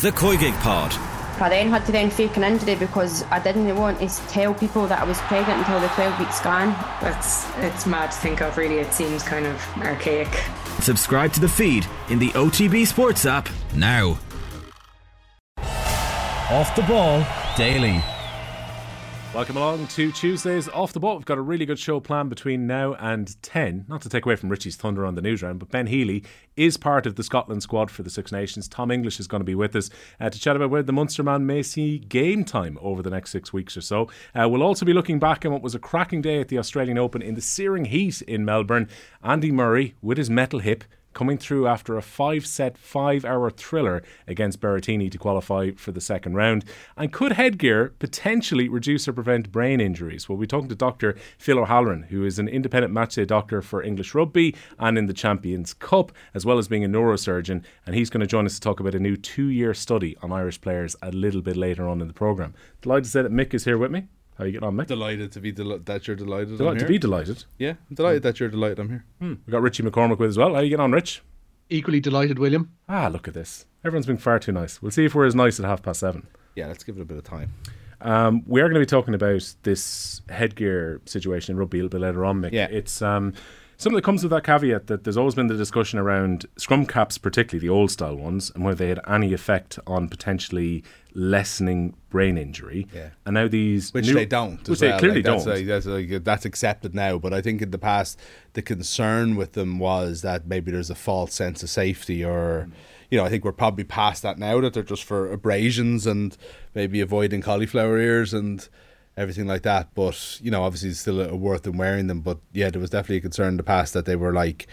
The Koigig Pod. I then had to then fake an injury because I didn't want to tell people that I was pregnant until the 12 week scan. It's, it's mad to think of, really. It seems kind of archaic. Subscribe to the feed in the OTB Sports app now. Off the ball daily. Welcome along to Tuesdays Off the Ball. We've got a really good show planned between now and 10. Not to take away from Richie's thunder on the news round, but Ben Healy is part of the Scotland squad for the Six Nations. Tom English is going to be with us uh, to chat about where the Munster man may see game time over the next six weeks or so. Uh, we'll also be looking back on what was a cracking day at the Australian Open in the searing heat in Melbourne. Andy Murray, with his metal hip, coming through after a five set, five hour thriller against Berrettini to qualify for the second round. And could headgear potentially reduce or prevent brain injuries? Well, we're talking to Dr. Phil O'Halloran, who is an independent matchday doctor for English Rugby and in the Champions Cup, as well as being a neurosurgeon. And he's going to join us to talk about a new two year study on Irish players a little bit later on in the programme. Delighted to say that Mick is here with me. How are you getting on, Mick? Delighted to be del- that you're delighted. Delighted I'm to here. be delighted. Yeah, I'm delighted that you're delighted. I'm here. Hmm. We've got Richie McCormack with as well. How are you getting on, Rich? Equally delighted, William. Ah, look at this. Everyone's been far too nice. We'll see if we're as nice at half past seven. Yeah, let's give it a bit of time. Um, we are going to be talking about this headgear situation in rugby a little bit later on, Mick. Yeah. It's um, something that comes with that caveat that there's always been the discussion around scrum caps, particularly the old style ones, and whether they had any effect on potentially lessening brain injury. Yeah. And now these Which new- they don't. which as they clearly Like, that's, don't. like, that's, like, that's accepted now. But I think in the past, the concern with them was that maybe there's a false sense of safety or. You know, I think we're probably past that now. That they're just for abrasions and maybe avoiding cauliflower ears and everything like that. But you know, obviously, it's still a worth in wearing them. But yeah, there was definitely a concern in the past that they were like,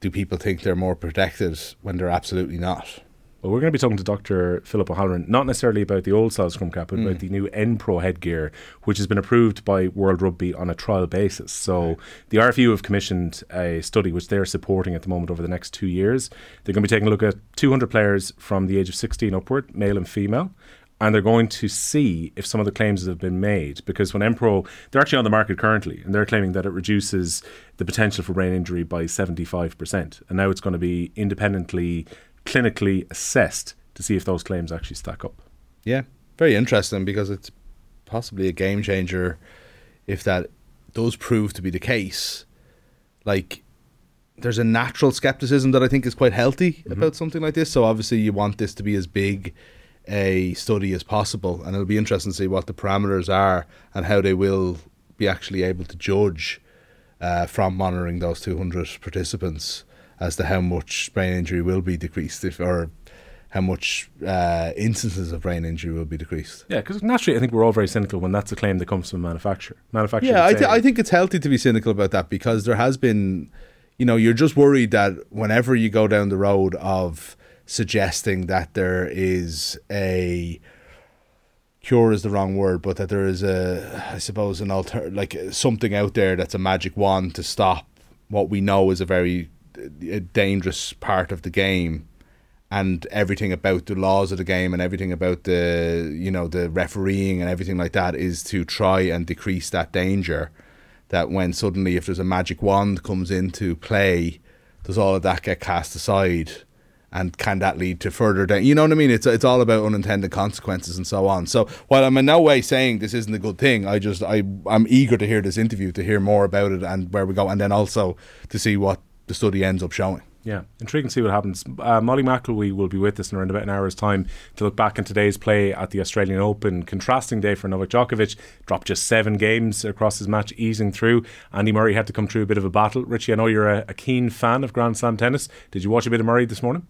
do people think they're more protected when they're absolutely not? Well, we're going to be talking to Dr. Philip O'Halloran, not necessarily about the old style scrum cap, but Mm. about the new N Pro headgear, which has been approved by World Rugby on a trial basis. So the RFU have commissioned a study which they're supporting at the moment over the next two years. They're going to be taking a look at 200 players from the age of 16 upward, male and female. And they're going to see if some of the claims that have been made. Because when N Pro, they're actually on the market currently, and they're claiming that it reduces the potential for brain injury by 75%. And now it's going to be independently clinically assessed to see if those claims actually stack up. Yeah, very interesting because it's possibly a game changer if that does prove to be the case. Like, there's a natural skepticism that I think is quite healthy mm-hmm. about something like this. So obviously, you want this to be as big a study as possible, and it'll be interesting to see what the parameters are and how they will be actually able to judge uh, from monitoring those 200 participants as to how much brain injury will be decreased, if or how much uh, instances of brain injury will be decreased. Yeah, because naturally, I think we're all very cynical when that's a claim that comes from a manufacturer. Manufacturer. Yeah, I, th- I think it's healthy to be cynical about that because there has been, you know, you're just worried that whenever you go down the road of suggesting that there is a cure is the wrong word, but that there is a, I suppose, an alter like something out there that's a magic wand to stop what we know is a very uh, dangerous part of the game and everything about the laws of the game and everything about the you know the refereeing and everything like that is to try and decrease that danger. That when suddenly if there's a magic wand comes into play does all of that get cast aside and can that lead to further da- you know what I mean it's it's all about unintended consequences and so on so while I'm in no way saying this isn't a good thing I just I I'm eager to hear this interview to hear more about it and where we go and then also to see what the study ends up showing Yeah, intriguing to see what happens. Uh, Molly McElwee will be with us in around about an hour's time to look back on today's play at the Australian Open. Contrasting day for Novak Djokovic. Dropped just seven games across his match, easing through. Andy Murray had to come through a bit of a battle. Richie, I know you're a, a keen fan of Grand Slam tennis. Did you watch a bit of Murray this morning?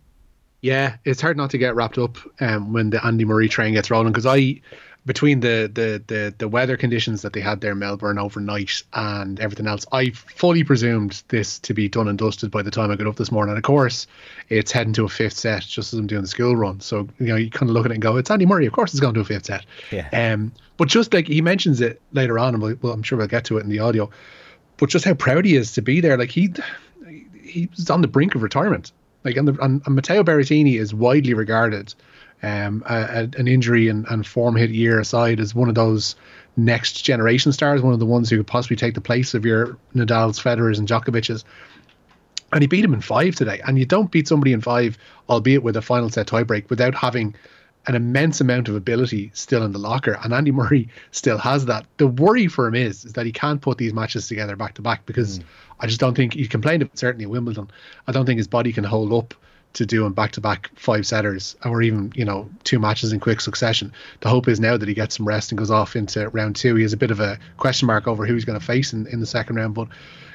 Yeah, it's hard not to get wrapped up um, when the Andy Murray train gets rolling because I, between the, the the the weather conditions that they had there in Melbourne overnight and everything else, I fully presumed this to be done and dusted by the time I got up this morning. And of course, it's heading to a fifth set just as I'm doing the school run. So you know, you kind of look at it and go, "It's Andy Murray. Of course, it's going to a fifth set." Yeah. Um, but just like he mentions it later on, and we'll, well, I'm sure we'll get to it in the audio. But just how proud he is to be there. Like he, he was on the brink of retirement. Like and, the, and, and Matteo Berrettini is widely regarded, um, a, a, an injury and, and form hit year aside, as one of those next generation stars, one of the ones who could possibly take the place of your Nadal's, Federer's, and Djokovic's. And he beat him in five today. And you don't beat somebody in five, albeit with a final set tiebreak, without having an immense amount of ability still in the locker, and Andy Murray still has that. The worry for him is is that he can't put these matches together back to back because mm. I just don't think he complained of it certainly at Wimbledon. I don't think his body can hold up to doing back to back five setters or even you know two matches in quick succession. The hope is now that he gets some rest and goes off into round two. He has a bit of a question mark over who he's going to face in, in the second round, but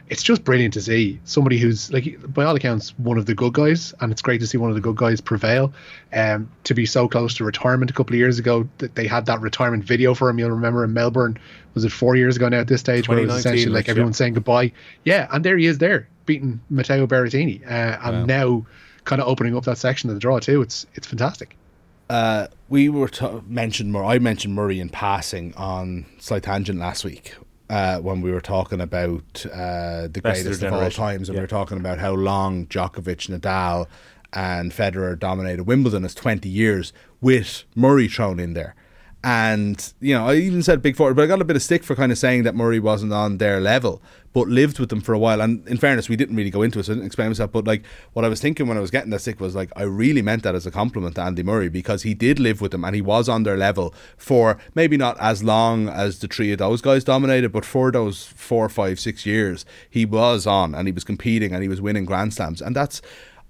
it's just brilliant to see somebody who's like by all accounts one of the good guys and it's great to see one of the good guys prevail um to be so close to retirement a couple of years ago that they had that retirement video for him you'll remember in melbourne was it four years ago now at this stage where it was essentially like everyone yeah. saying goodbye yeah and there he is there beating matteo berrettini uh, and now kind of opening up that section of the draw too it's it's fantastic uh, we were to- mentioned more. I mentioned Murray in passing on slight tangent last week uh, when we were talking about uh, the Best greatest of, of all times, and yeah. we were talking about how long Djokovic, Nadal, and Federer dominated Wimbledon as 20 years with Murray thrown in there. And, you know, I even said Big Four, but I got a bit of stick for kind of saying that Murray wasn't on their level, but lived with them for a while. And in fairness, we didn't really go into it, so I didn't explain myself. But like, what I was thinking when I was getting that stick was like, I really meant that as a compliment to Andy Murray because he did live with them and he was on their level for maybe not as long as the three of those guys dominated, but for those four, five, six years, he was on and he was competing and he was winning Grand Slams. And that's,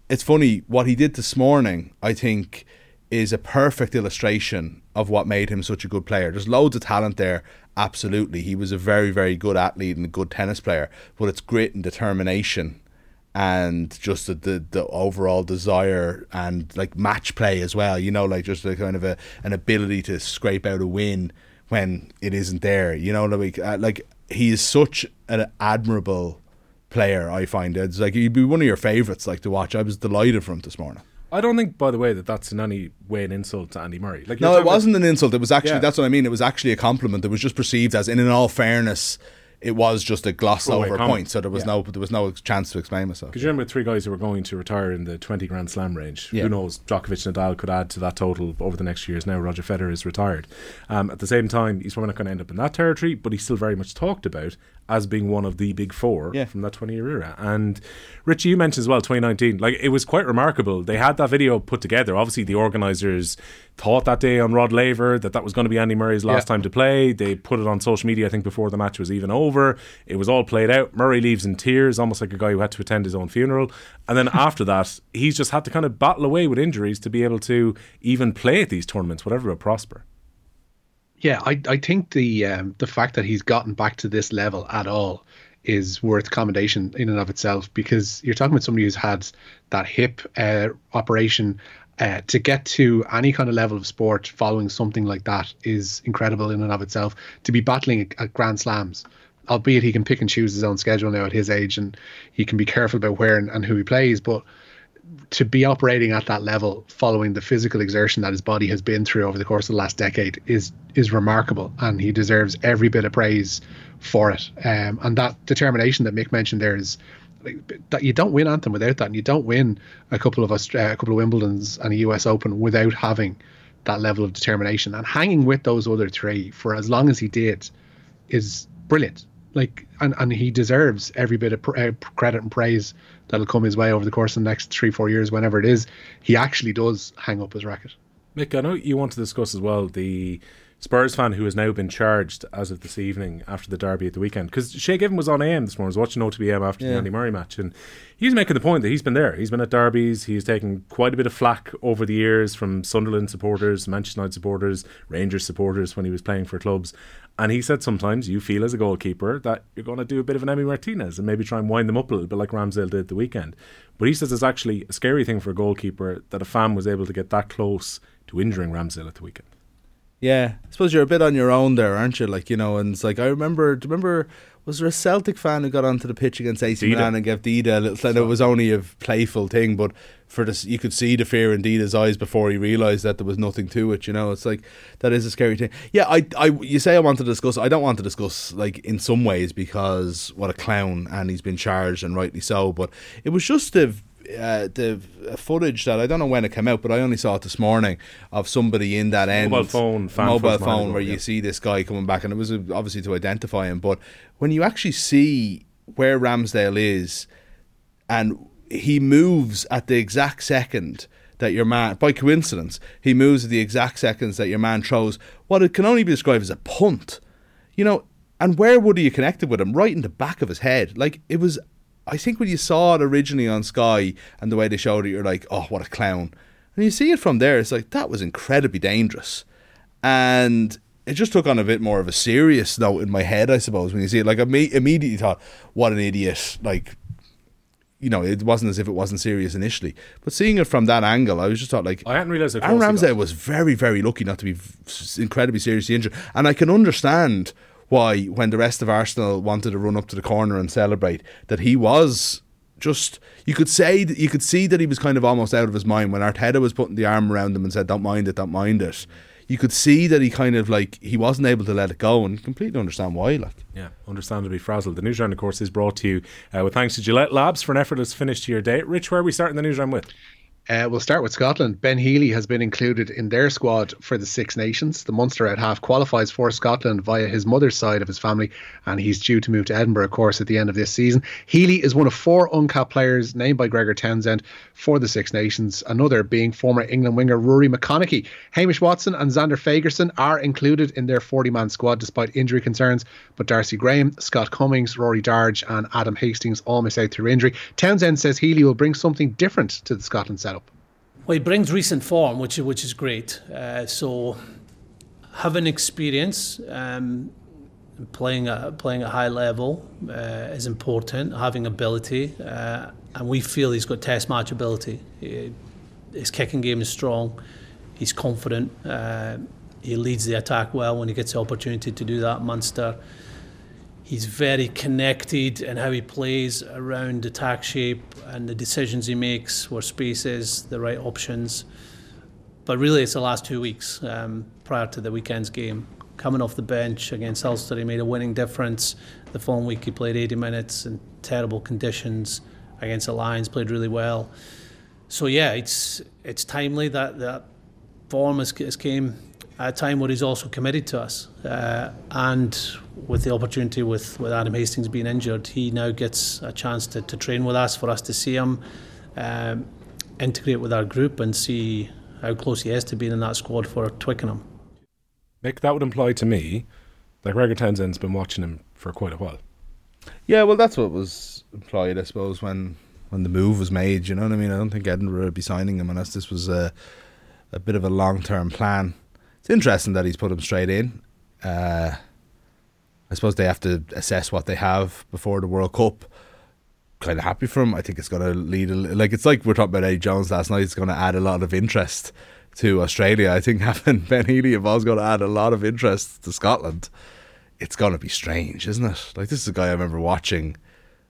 it's funny, what he did this morning, I think is a perfect illustration of what made him such a good player. There's loads of talent there, absolutely. He was a very, very good athlete and a good tennis player, but it's grit and determination and just the, the, the overall desire and like match play as well, you know, like just a kind of a an ability to scrape out a win when it isn't there, you know, like uh, like he is such an admirable player, I find. It's like he'd be one of your favourites like to watch. I was delighted for him this morning. I don't think, by the way, that that's in any way an insult to Andy Murray. Like, no, it wasn't an insult. It was actually yeah. that's what I mean. It was actually a compliment. It was just perceived as, in, in all fairness, it was just a gloss over point. So there was yeah. no there was no chance to explain myself. Because you remember three guys who were going to retire in the twenty Grand Slam range. Yeah. Who knows? Djokovic, Nadal could add to that total over the next years. Now Roger Federer is retired. Um, at the same time, he's probably not going to end up in that territory, but he's still very much talked about as being one of the big four yeah. from that 20 year era. And Richie, you mentioned as well 2019. Like it was quite remarkable. They had that video put together. Obviously, the organisers thought that day on Rod Laver that that was going to be Andy Murray's last time to play. They put it on social media, I think, before the match was even over. It was all played out. Murray leaves in tears, almost like a guy who had to attend his own funeral. And then after that, he's just had to kind of battle away with injuries to be able to even play at these tournaments, whatever will prosper. Yeah, I, I think the um, the fact that he's gotten back to this level at all is worth commendation in and of itself because you're talking about somebody who's had that hip uh, operation. Uh, to get to any kind of level of sport following something like that is incredible in and of itself. To be battling at Grand Slams, albeit he can pick and choose his own schedule now at his age and he can be careful about where and, and who he plays, but to be operating at that level following the physical exertion that his body has been through over the course of the last decade is is remarkable and he deserves every bit of praise for it. Um, and that determination that Mick mentioned there is that you don't win Anthem without that. And you don't win a couple of Aust- a couple of Wimbledons and a US Open without having that level of determination. And hanging with those other three for as long as he did is brilliant like and, and he deserves every bit of pr- uh, credit and praise that'll come his way over the course of the next three four years whenever it is. He actually does hang up his racket. Mick I know you want to discuss as well the Spurs fan who has now been charged as of this evening after the derby at the weekend. Because Shay Given was on AM this morning, was watching OTBM after yeah. the Andy Murray match, and he's making the point that he's been there. He's been at derbies. He's taken quite a bit of flack over the years from Sunderland supporters, Manchester United supporters, Rangers supporters when he was playing for clubs. And he said sometimes you feel as a goalkeeper that you're going to do a bit of an Emi Martinez and maybe try and wind them up a little bit like Ramsdale did at the weekend. But he says it's actually a scary thing for a goalkeeper that a fan was able to get that close to injuring Ramsdale at the weekend. Yeah, I suppose you're a bit on your own there, aren't you? Like you know, and it's like I remember. Do you remember? Was there a Celtic fan who got onto the pitch against AC Milan and gave Dida a little? And it was only a playful thing, but for this, you could see the fear in Dida's eyes before he realised that there was nothing to it. You know, it's like that is a scary thing. Yeah, I, I, you say I want to discuss. I don't want to discuss like in some ways because what a clown, and he's been charged and rightly so. But it was just a uh, the footage that I don't know when it came out, but I only saw it this morning of somebody in that end mobile phone, mobile phone, where yeah. you see this guy coming back, and it was uh, obviously to identify him. But when you actually see where Ramsdale is, and he moves at the exact second that your man, by coincidence, he moves at the exact seconds that your man throws what it can only be described as a punt. You know, and where would he have connected with him? Right in the back of his head. Like it was. I think when you saw it originally on Sky and the way they showed it, you're like, oh, what a clown. And you see it from there, it's like that was incredibly dangerous, and it just took on a bit more of a serious note in my head, I suppose, when you see it. Like I immediately thought, what an idiot! Like you know, it wasn't as if it wasn't serious initially. But seeing it from that angle, I was just thought like I hadn't realised. Aaron Ramsdale was very, very lucky not to be incredibly seriously injured, and I can understand why when the rest of Arsenal wanted to run up to the corner and celebrate that he was just you could say that you could see that he was kind of almost out of his mind when Arteta was putting the arm around him and said, "Don't mind it, don't mind it." You could see that he kind of like he wasn't able to let it go, and completely understand why. Like, yeah, understandably frazzled. The news round, of course, is brought to you uh, with thanks to Gillette Labs for an effortless finish to your day. Rich, where are we starting the news round with? Uh, we'll start with Scotland. Ben Healy has been included in their squad for the Six Nations. The Munster out half qualifies for Scotland via his mother's side of his family, and he's due to move to Edinburgh, of course, at the end of this season. Healy is one of four uncapped players named by Gregor Townsend for the Six Nations, another being former England winger Rory McConaughey. Hamish Watson and Zander Fagerson are included in their 40 man squad despite injury concerns, but Darcy Graham, Scott Cummings, Rory Darge, and Adam Hastings all miss out through injury. Townsend says Healy will bring something different to the Scotland setup. Well, he brings recent form, which which is great. Uh, so having experience, um, playing at playing at high level uh, is important. Having ability, uh, and we feel he's got test match ability. He, his kicking game is strong. He's confident. Uh, he leads the attack well when he gets the opportunity to do that. Munster he's very connected in how he plays around attack shape and the decisions he makes, where space is, the right options. But really, it's the last two weeks um, prior to the weekend's game. Coming off the bench against Ulster, he made a winning difference. The following week, he played 80 minutes in terrible conditions against the Lions, played really well. So yeah, it's it's timely that that form has, has came at a time where he's also committed to us. Uh, and with the opportunity with, with Adam Hastings being injured, he now gets a chance to, to train with us, for us to see him, um, integrate with our group, and see how close he is to being in that squad for Twickenham. Nick, that would imply to me that Gregor Townsend's been watching him for quite a while. Yeah, well, that's what was implied, I suppose, when when the move was made. You know what I mean? I don't think Edinburgh would be signing him unless this was a a bit of a long term plan it's interesting that he's put him straight in. Uh, I suppose they have to assess what they have before the World Cup. Kind of happy for him. I think it's going to lead. A, like it's like we are talking about Eddie Jones last night. It's going to add a lot of interest to Australia. I think having Ben Healy involved is going to add a lot of interest to Scotland. It's going to be strange, isn't it? Like this is a guy I remember watching.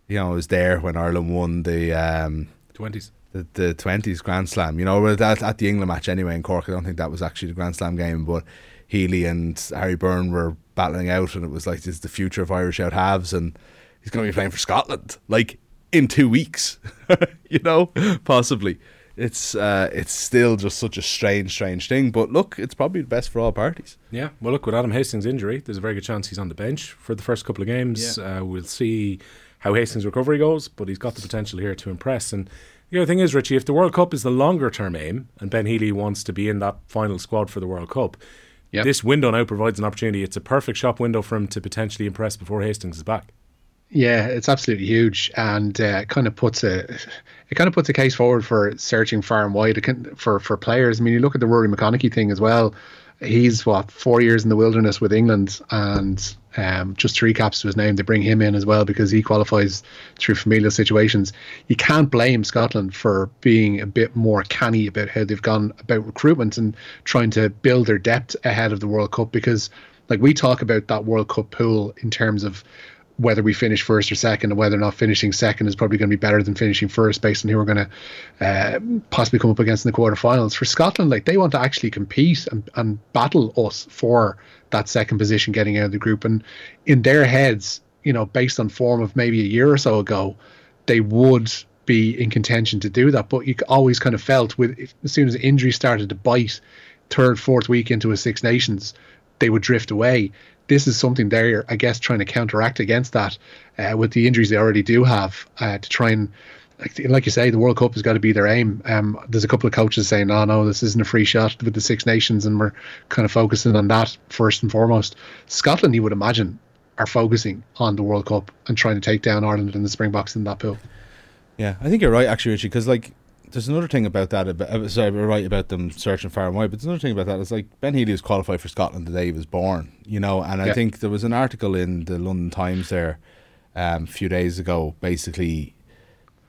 You know, I was there when Ireland won the um, twenties the the twenties Grand Slam. You know, at, at the England match anyway in Cork. I don't think that was actually the Grand Slam game, but Healy and Harry Byrne were battling out, and it was like this is the future of Irish out halves, and he's going to be playing for Scotland like in two weeks. you know, possibly. It's uh, it's still just such a strange, strange thing. But look, it's probably the best for all parties. Yeah. Well, look with Adam Hastings' injury, there's a very good chance he's on the bench for the first couple of games. Yeah. Uh, we'll see how Hastings' recovery goes, but he's got the potential here to impress. And the other thing is, Richie, if the World Cup is the longer term aim and Ben Healy wants to be in that final squad for the World Cup, yep. this window now provides an opportunity. It's a perfect shop window for him to potentially impress before Hastings is back. Yeah, it's absolutely huge, and uh, kind of puts a it kind of puts a case forward for searching far and wide for for players. I mean, you look at the Rory McConaughey thing as well he's what four years in the wilderness with England, and um, just three caps to his name. They bring him in as well because he qualifies through familial situations. You can't blame Scotland for being a bit more canny about how they've gone about recruitment and trying to build their depth ahead of the World Cup because. Like we talk about that World Cup pool in terms of whether we finish first or second, and whether or not finishing second is probably going to be better than finishing first, based on who we're going to uh, possibly come up against in the quarterfinals. For Scotland, like they want to actually compete and, and battle us for that second position, getting out of the group, and in their heads, you know, based on form of maybe a year or so ago, they would be in contention to do that. But you always kind of felt with as soon as injury started to bite, third, fourth week into a Six Nations, they would drift away this is something they're, I guess, trying to counteract against that uh, with the injuries they already do have uh, to try and like, you say, the World Cup has got to be their aim. Um, there's a couple of coaches saying, "No, no, this isn't a free shot with the Six Nations," and we're kind of focusing on that first and foremost. Scotland, you would imagine, are focusing on the World Cup and trying to take down Ireland and the Springboks in that pool. Yeah, I think you're right, actually, Richie, because like there's another thing about that. About, sorry, we're right about them searching far and wide, but there's another thing about that. It's like Ben Healy was qualified for Scotland the day he was born, you know. And I think there was an article in the London Times there um, a few days ago, basically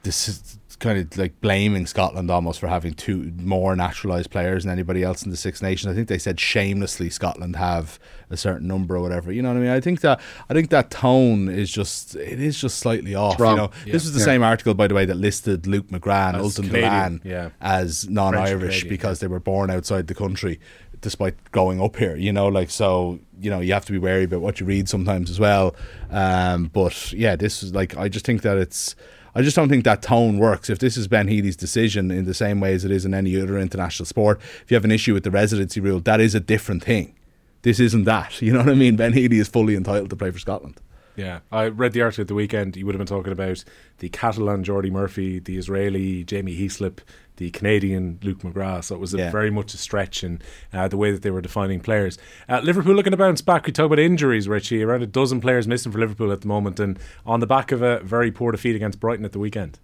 this is kind of like blaming Scotland almost for having two more naturalized players than anybody else in the Six Nations. I think they said shamelessly Scotland have a certain number or whatever. You know what I mean? I think that I think that tone is just it is just slightly off. You know, yeah. this was the yeah. same article by the way that listed Luke McGrath and Ultan Dillane yeah. as non-Irish because they were born outside the country despite growing up here, you know, like so, you know, you have to be wary about what you read sometimes as well. Um, but yeah, this is like I just think that it's I just don't think that tone works. If this is Ben Healy's decision in the same way as it is in any other international sport, if you have an issue with the residency rule, that is a different thing. This isn't that. You know what I mean? Ben Healy is fully entitled to play for Scotland. Yeah, I read the article at the weekend. You would have been talking about the Catalan Jordi Murphy, the Israeli Jamie Heaslip, the Canadian Luke McGrath. So it was a, yeah. very much a stretch in uh, the way that they were defining players. Uh, Liverpool looking to bounce back. We talk about injuries, Richie. Around a dozen players missing for Liverpool at the moment, and on the back of a very poor defeat against Brighton at the weekend.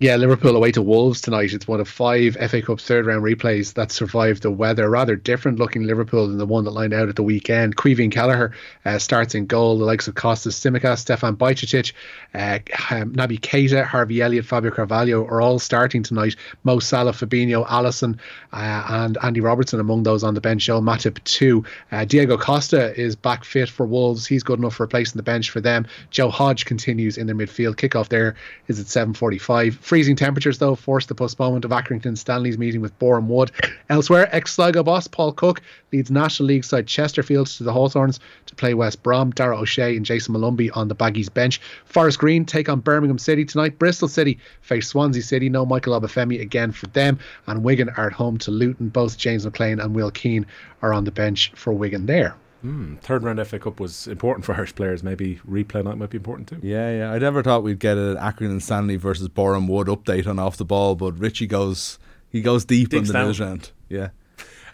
Yeah, Liverpool away to Wolves tonight. It's one of five FA Cup third round replays that survived the weather. Rather different looking Liverpool than the one that lined out at the weekend. Caoimhín Kelleher uh, starts in goal. The likes of Kostas Tsimikas, Stefan Bajcetic, uh, um, Naby Keita, Harvey Elliott, Fabio Carvalho are all starting tonight. Mo Salah, Fabinho, Alisson, uh, and Andy Robertson among those on the bench. Joel Matip too. Uh, Diego Costa is back fit for Wolves. He's good enough for replacing the bench for them. Joe Hodge continues in their midfield. Kickoff there is at 7:45. Freezing temperatures, though, forced the postponement of Accrington Stanley's meeting with Boreham Wood. Elsewhere, ex Sligo boss Paul Cook leads National League side Chesterfield to the Hawthorns to play West Brom. Dara O'Shea and Jason Molumby on the Baggies bench. Forest Green take on Birmingham City tonight. Bristol City face Swansea City. No Michael Obafemi again for them. And Wigan are at home to Luton. Both James McClean and Will Keane are on the bench for Wigan there. Mm, third round FA Cup was important for Irish players. Maybe replay night might be important too. Yeah, yeah. I never thought we'd get an Accrington Stanley versus Boreham Wood update on off the ball, but Richie goes he goes deep Digs in the news round. Yeah.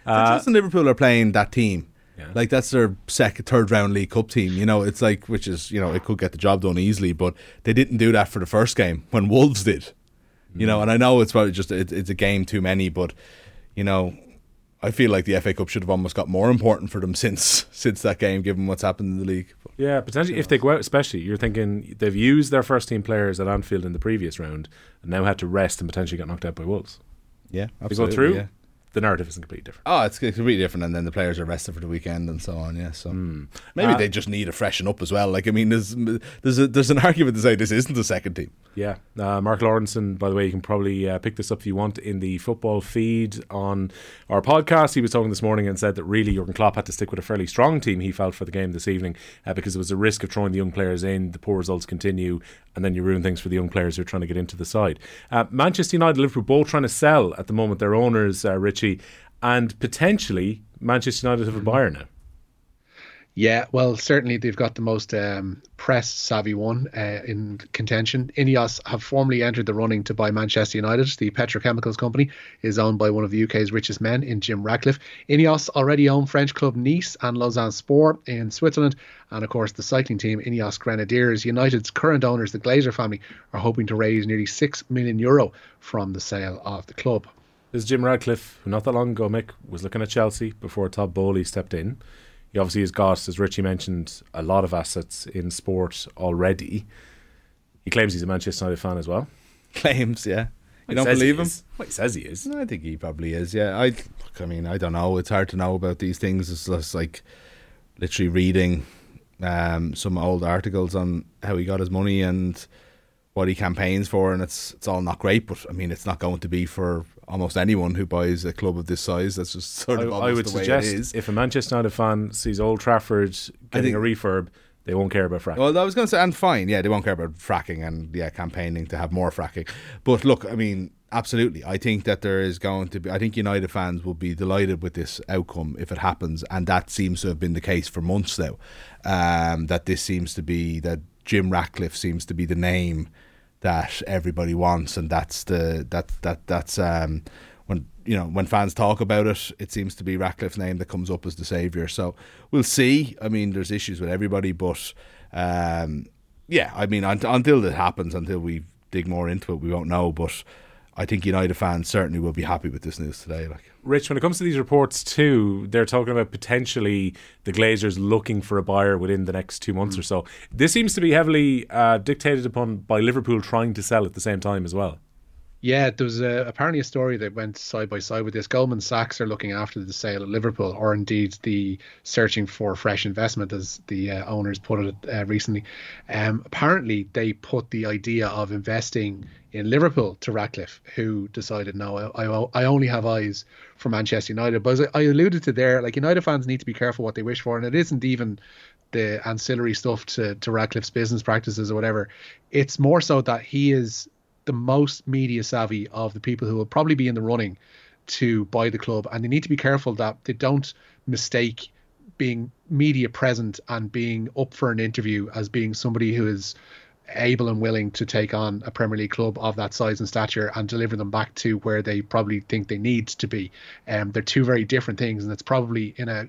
Uh, Justin Liverpool are playing that team. Yeah. Like that's their second, third round League Cup team. You know, it's like which is you know it could get the job done easily, but they didn't do that for the first game when Wolves did. You know, mm. and I know it's probably just it, it's a game too many, but you know I feel like the FA Cup should have almost got more important for them since since that game, given what's happened in the league. But, yeah, potentially if they go out, especially you're thinking they've used their first team players at Anfield in the previous round and now had to rest and potentially get knocked out by Wolves. Yeah, absolutely. They go through. Yeah the narrative isn't completely different. Oh, it's completely different, and then the players are rested for the weekend and so on. Yeah, so mm. maybe uh, they just need a freshen up as well. Like, I mean, there's there's a, there's an argument to say this isn't the second team. Yeah, uh, Mark Lawrenson, by the way, you can probably uh, pick this up if you want in the football feed on our podcast. He was talking this morning and said that really Jurgen Klopp had to stick with a fairly strong team he felt for the game this evening uh, because there was a risk of throwing the young players in. The poor results continue, and then you ruin things for the young players who are trying to get into the side. Uh, Manchester United, Liverpool, both trying to sell at the moment. Their owners, uh, And potentially Manchester United have a buyer now. Yeah, well, certainly they've got the most um, press savvy one uh, in contention. Ineos have formally entered the running to buy Manchester United. The petrochemicals company is owned by one of the UK's richest men in Jim Ratcliffe. Ineos already own French club Nice and Lausanne Sport in Switzerland. And of course, the cycling team Ineos Grenadiers. United's current owners, the Glazer family, are hoping to raise nearly 6 million euro from the sale of the club. This is Jim Ratcliffe, who not that long ago, Mick, was looking at Chelsea before Todd Boehly stepped in. He obviously has got, as Richie mentioned, a lot of assets in sport already. He claims he's a Manchester United fan as well. Claims, yeah. You don't believe him? Well, he says he is. I think he probably is. Yeah, I. Look, I mean, I don't know. It's hard to know about these things. It's just like literally reading um, some old articles on how he got his money and what he campaigns for, and it's it's all not great. But I mean, it's not going to be for almost anyone who buys a club of this size. That's just sort of I, I would suggest if a Manchester United fan sees Old Trafford getting think, a refurb, they won't care about fracking. Well, I was going to say, and fine, yeah, they won't care about fracking and yeah, campaigning to have more fracking. But look, I mean, absolutely, I think that there is going to be. I think United fans will be delighted with this outcome if it happens, and that seems to have been the case for months now. Um, that this seems to be that Jim Ratcliffe seems to be the name that everybody wants, and that's the that that that's um, when you know when fans talk about it, it seems to be Ratcliffe's name that comes up as the savior. So we'll see. I mean, there's issues with everybody, but um, yeah, I mean, until it happens, until we dig more into it, we won't know. But I think United fans certainly will be happy with this news today. Like. Rich, when it comes to these reports too, they're talking about potentially the Glazers looking for a buyer within the next two months mm. or so. This seems to be heavily uh, dictated upon by Liverpool trying to sell at the same time as well. Yeah, there was a, apparently a story that went side by side with this. Goldman Sachs are looking after the sale of Liverpool, or indeed the searching for fresh investment, as the uh, owners put it uh, recently. Um, apparently, they put the idea of investing in Liverpool to Ratcliffe, who decided, no, I, I, I only have eyes for Manchester United. But as I alluded to there, like United fans need to be careful what they wish for, and it isn't even the ancillary stuff to, to Ratcliffe's business practices or whatever. It's more so that he is the most media savvy of the people who will probably be in the running to buy the club, and they need to be careful that they don't mistake being media present and being up for an interview as being somebody who is able and willing to take on a Premier League club of that size and stature and deliver them back to where they probably think they need to be. Um, they're two very different things, and it's probably in a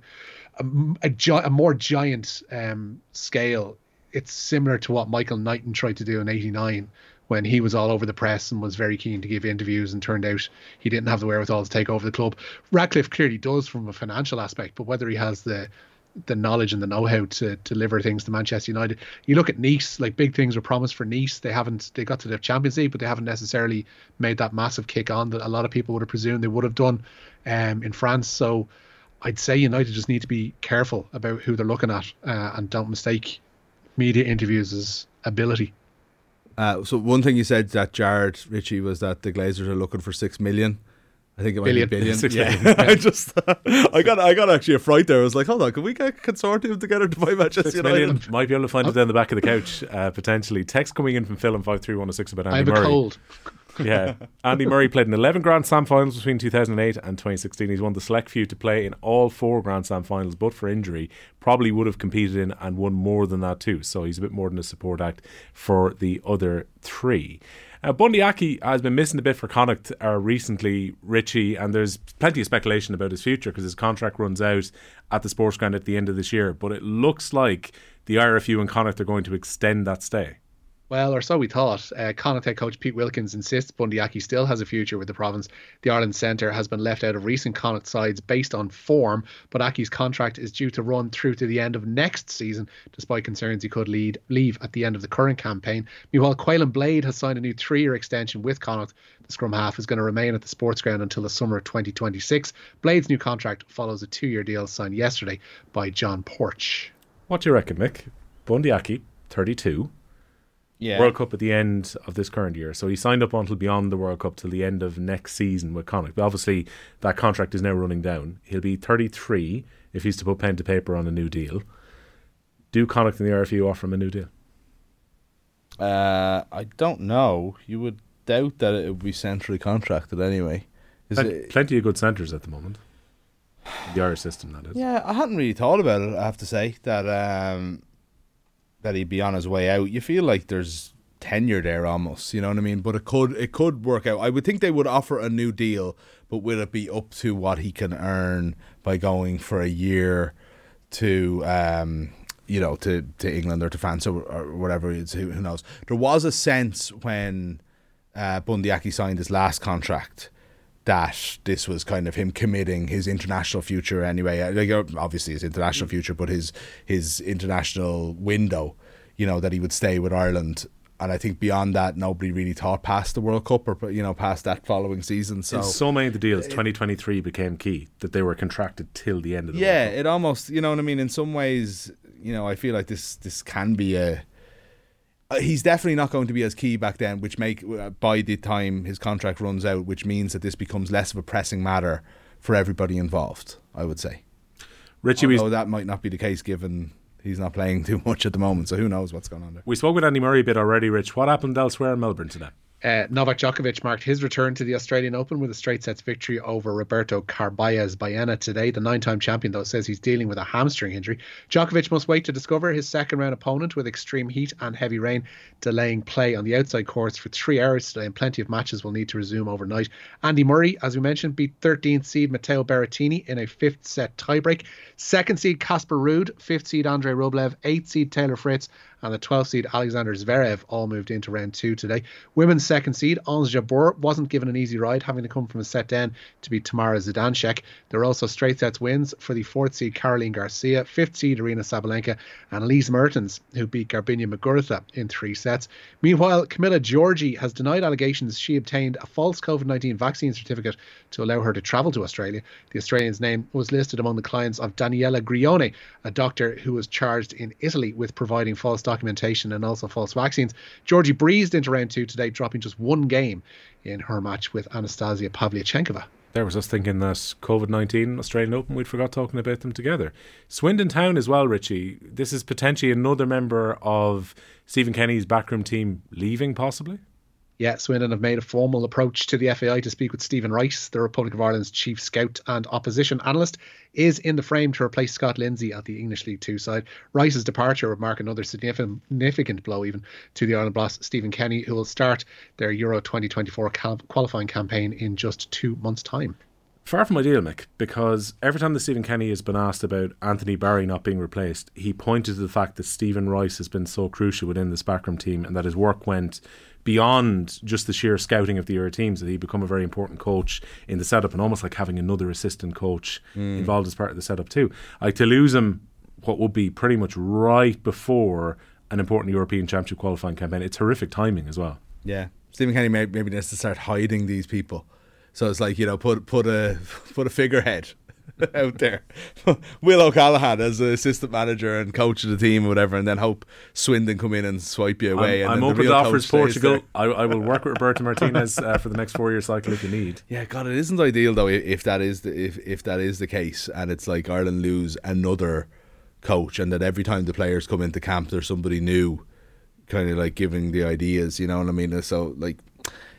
a, a, gi- a more giant um, scale. It's similar to what Michael Knighton tried to do in '89 when he was all over the press and was very keen to give interviews and turned out he didn't have the wherewithal to take over the club. Ratcliffe clearly does from a financial aspect, but whether he has the the knowledge and the know-how to deliver things to Manchester United. You look at Nice, like big things were promised for Nice. They haven't they got to the Champions League, but they haven't necessarily made that massive kick on that a lot of people would have presumed they would have done um, in France. So I'd say United just need to be careful about who they're looking at uh, and don't mistake media interviews as ability. Uh, so one thing you said that Jared Richie was that the Glazers are looking for six million. I think it might billion. be billion. Six yeah. Billion. I just, uh, I got, I got actually a fright there. I was like, hold on, can we get a consortium together to buy Manchester Six United? Million. Might be able to find it down the back of the couch uh, potentially. Text coming in from Phil and five three one zero oh six about Andy I have Murray. a cold. yeah, Andy Murray played in 11 Grand Slam finals between 2008 and 2016. He's one of the select few to play in all four Grand Slam finals, but for injury, probably would have competed in and won more than that too. So he's a bit more than a support act for the other three. Uh, Bundee Aki has been missing a bit for Connacht uh, recently, Richie, and there's plenty of speculation about his future because his contract runs out at the sports ground at the end of this year. But it looks like the IRFU and Connacht are going to extend that stay. Well, or so we thought. Uh, Connacht head coach Pete Wilkins insists Bundee Aki still has a future with the province. The Ireland centre has been left out of recent Connacht sides based on form, but Aki's contract is due to run through to the end of next season, despite concerns he could lead, leave at the end of the current campaign. Meanwhile, Caolin Blade has signed a new three-year extension with Connacht. The scrum half is going to remain at the sports ground until the summer of 2026. Blade's new contract follows a two-year deal signed yesterday by John Porch. What do you reckon, Mick? Bundee Aki, 32 yeah. World Cup at the end of this current year. So he signed up until beyond the World Cup till the end of next season with Connacht. But obviously, that contract is now running down. He'll be 33 if he's to put pen to paper on a new deal. Do Connacht and the RFU offer him a new deal? Uh, I don't know. You would doubt that it would be centrally contracted anyway. Is it, plenty of good centres at the moment. The Irish system, that is. Yeah, I hadn't really thought about it. I have to say that um, that he'd be on his way out. You feel like there's tenure there almost, you know what I mean? But it could it could work out. I would think they would offer a new deal, but will it be up to what he can earn by going for a year to um you know to to England or to France or, or whatever it's who, who knows. There was a sense when uh, Bundee Aki signed his last contract that this was kind of him committing his international future anyway. Uh, like uh, obviously his international future, but his his international window. You know that he would stay with Ireland, and I think beyond that, nobody really thought past the World Cup or you know past that following season. So In so many of the deals, twenty twenty three became key that they were contracted till the end of the. Year. Yeah, it almost you know what I mean. In some ways, you know, I feel like this this can be a he's definitely not going to be as key back then, which make uh, by the time his contract runs out, which means that this becomes less of a pressing matter for everybody involved. I would say. Richie, although that might not be the case given he's not playing too much at the moment, so who knows what's going on there. We spoke with Andy Murray a bit already. Rich, what happened elsewhere in Melbourne today? Uh, Novak Djokovic marked his return to the Australian Open with a straight sets victory over Roberto Carballes Baena today. The nine time champion, though, says he's dealing with a hamstring injury. Djokovic must wait to discover his second round opponent with extreme heat and heavy rain, delaying play on the outside courts for three hours today, and plenty of matches will need to resume overnight. Andy Murray, as we mentioned, beat 13th seed Matteo Berrettini in a fifth set tiebreak. Second seed Casper Ruud, fifth seed Andrei Rublev, eighth seed Taylor Fritz, and the 12th seed Alexander Zverev all moved into round two today. Women's second seed Ons Jabeur wasn't given an easy ride, having to come from a set down to beat Tamara Zidansek. There were also straight sets wins for the fourth seed Caroline Garcia, fifth seed Aryna Sabalenka, and Lise Mertens, who beat Garbiñe Muguruza in three sets. Meanwhile, Camila Giorgi has denied allegations she obtained a false COVID 19 vaccine certificate to allow her to travel to Australia. The Australian's name was listed among the clients of Daniela Grillone, a doctor who was charged in Italy with providing false documentation and also false vaccines. Giorgi breezed into round two today, dropping just one game in her match with Anastasia Pavlyuchenkova. There was us thinking that COVID 19 Australian Open, we'd forgot talking about them together. Swindon Town as well, Richie. This is potentially another member of Stephen Kenny's backroom team leaving, possibly? Yeah, Swindon have made a formal approach to the FAI to speak with Stephen Rice, the Republic of Ireland's chief scout and opposition analyst, is in the frame to replace Scott Lindsay at the English League Two side. Rice's departure would mark another significant blow even to the Ireland boss Stephen Kenny, who will start their Euro 2024 qualifying campaign in just two months' time. Far from ideal, Mick, because every time that Stephen Kenny has been asked about Anthony Barry not being replaced, he pointed to the fact that Stephen Rice has been so crucial within this backroom team and that his work went beyond just the sheer scouting of the other teams, that he become a very important coach in the setup and almost like having another assistant coach mm. involved as part of the setup too. Like to lose him, what would be pretty much right before an important European Championship qualifying campaign, it's horrific timing as well. Yeah, Stephen Kenny maybe needs to start hiding these people. So it's like you know, put put a put a figurehead out there. Will O'Callaghan as the assistant manager and coach of the team or whatever, and then hope Swindon come in and swipe you away. I'm, I'm open to offers Portugal. I, I, will work with Roberto Martinez uh, for the next four year cycle if you need. Yeah, God, it isn't ideal though if that is the, if if that is the case, and it's like Ireland lose another coach, and that every time the players come into camp, there's somebody new, kind of like giving the ideas. You know what I mean? So like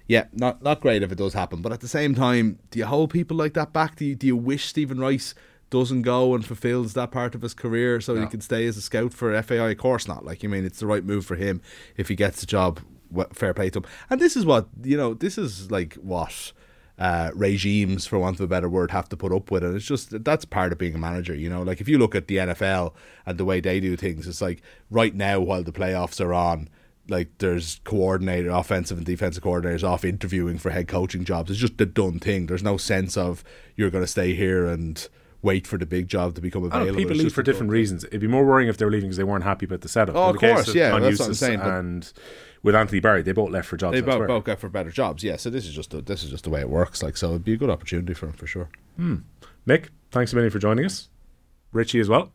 yeah, not not great if it does happen. But at the same time, do you hold people like that back? Do you, do you wish Stephen Rice doesn't go and fulfills that part of his career so no. he can stay as a scout for FAI? Of course not. Like, you mean, it's the right move for him if he gets the job. Fair play to him. And this is what you know. This is like what. Uh, regimes, for want of a better word, have to put up with, and it's just that's part of being a manager. You know, like if you look at the NFL and the way they do things, it's like right now while the playoffs are on, like there's coordinator, offensive and defensive coordinators off interviewing for head coaching jobs. It's just a done thing. There's no sense of you're going to stay here and wait for the big job to become available. People leave for different reasons. It'd be more worrying if they were leaving because they weren't happy about the setup. Oh, of course, of yeah, John that's Eustace what I'm saying. And with Anthony Barry, they both left for jobs. They both, both got for better jobs. Yeah, so this is just a, this is just the way it works. Like, so it'd be a good opportunity for him for sure. Hmm. Mick, thanks a million for joining us. Richie as well.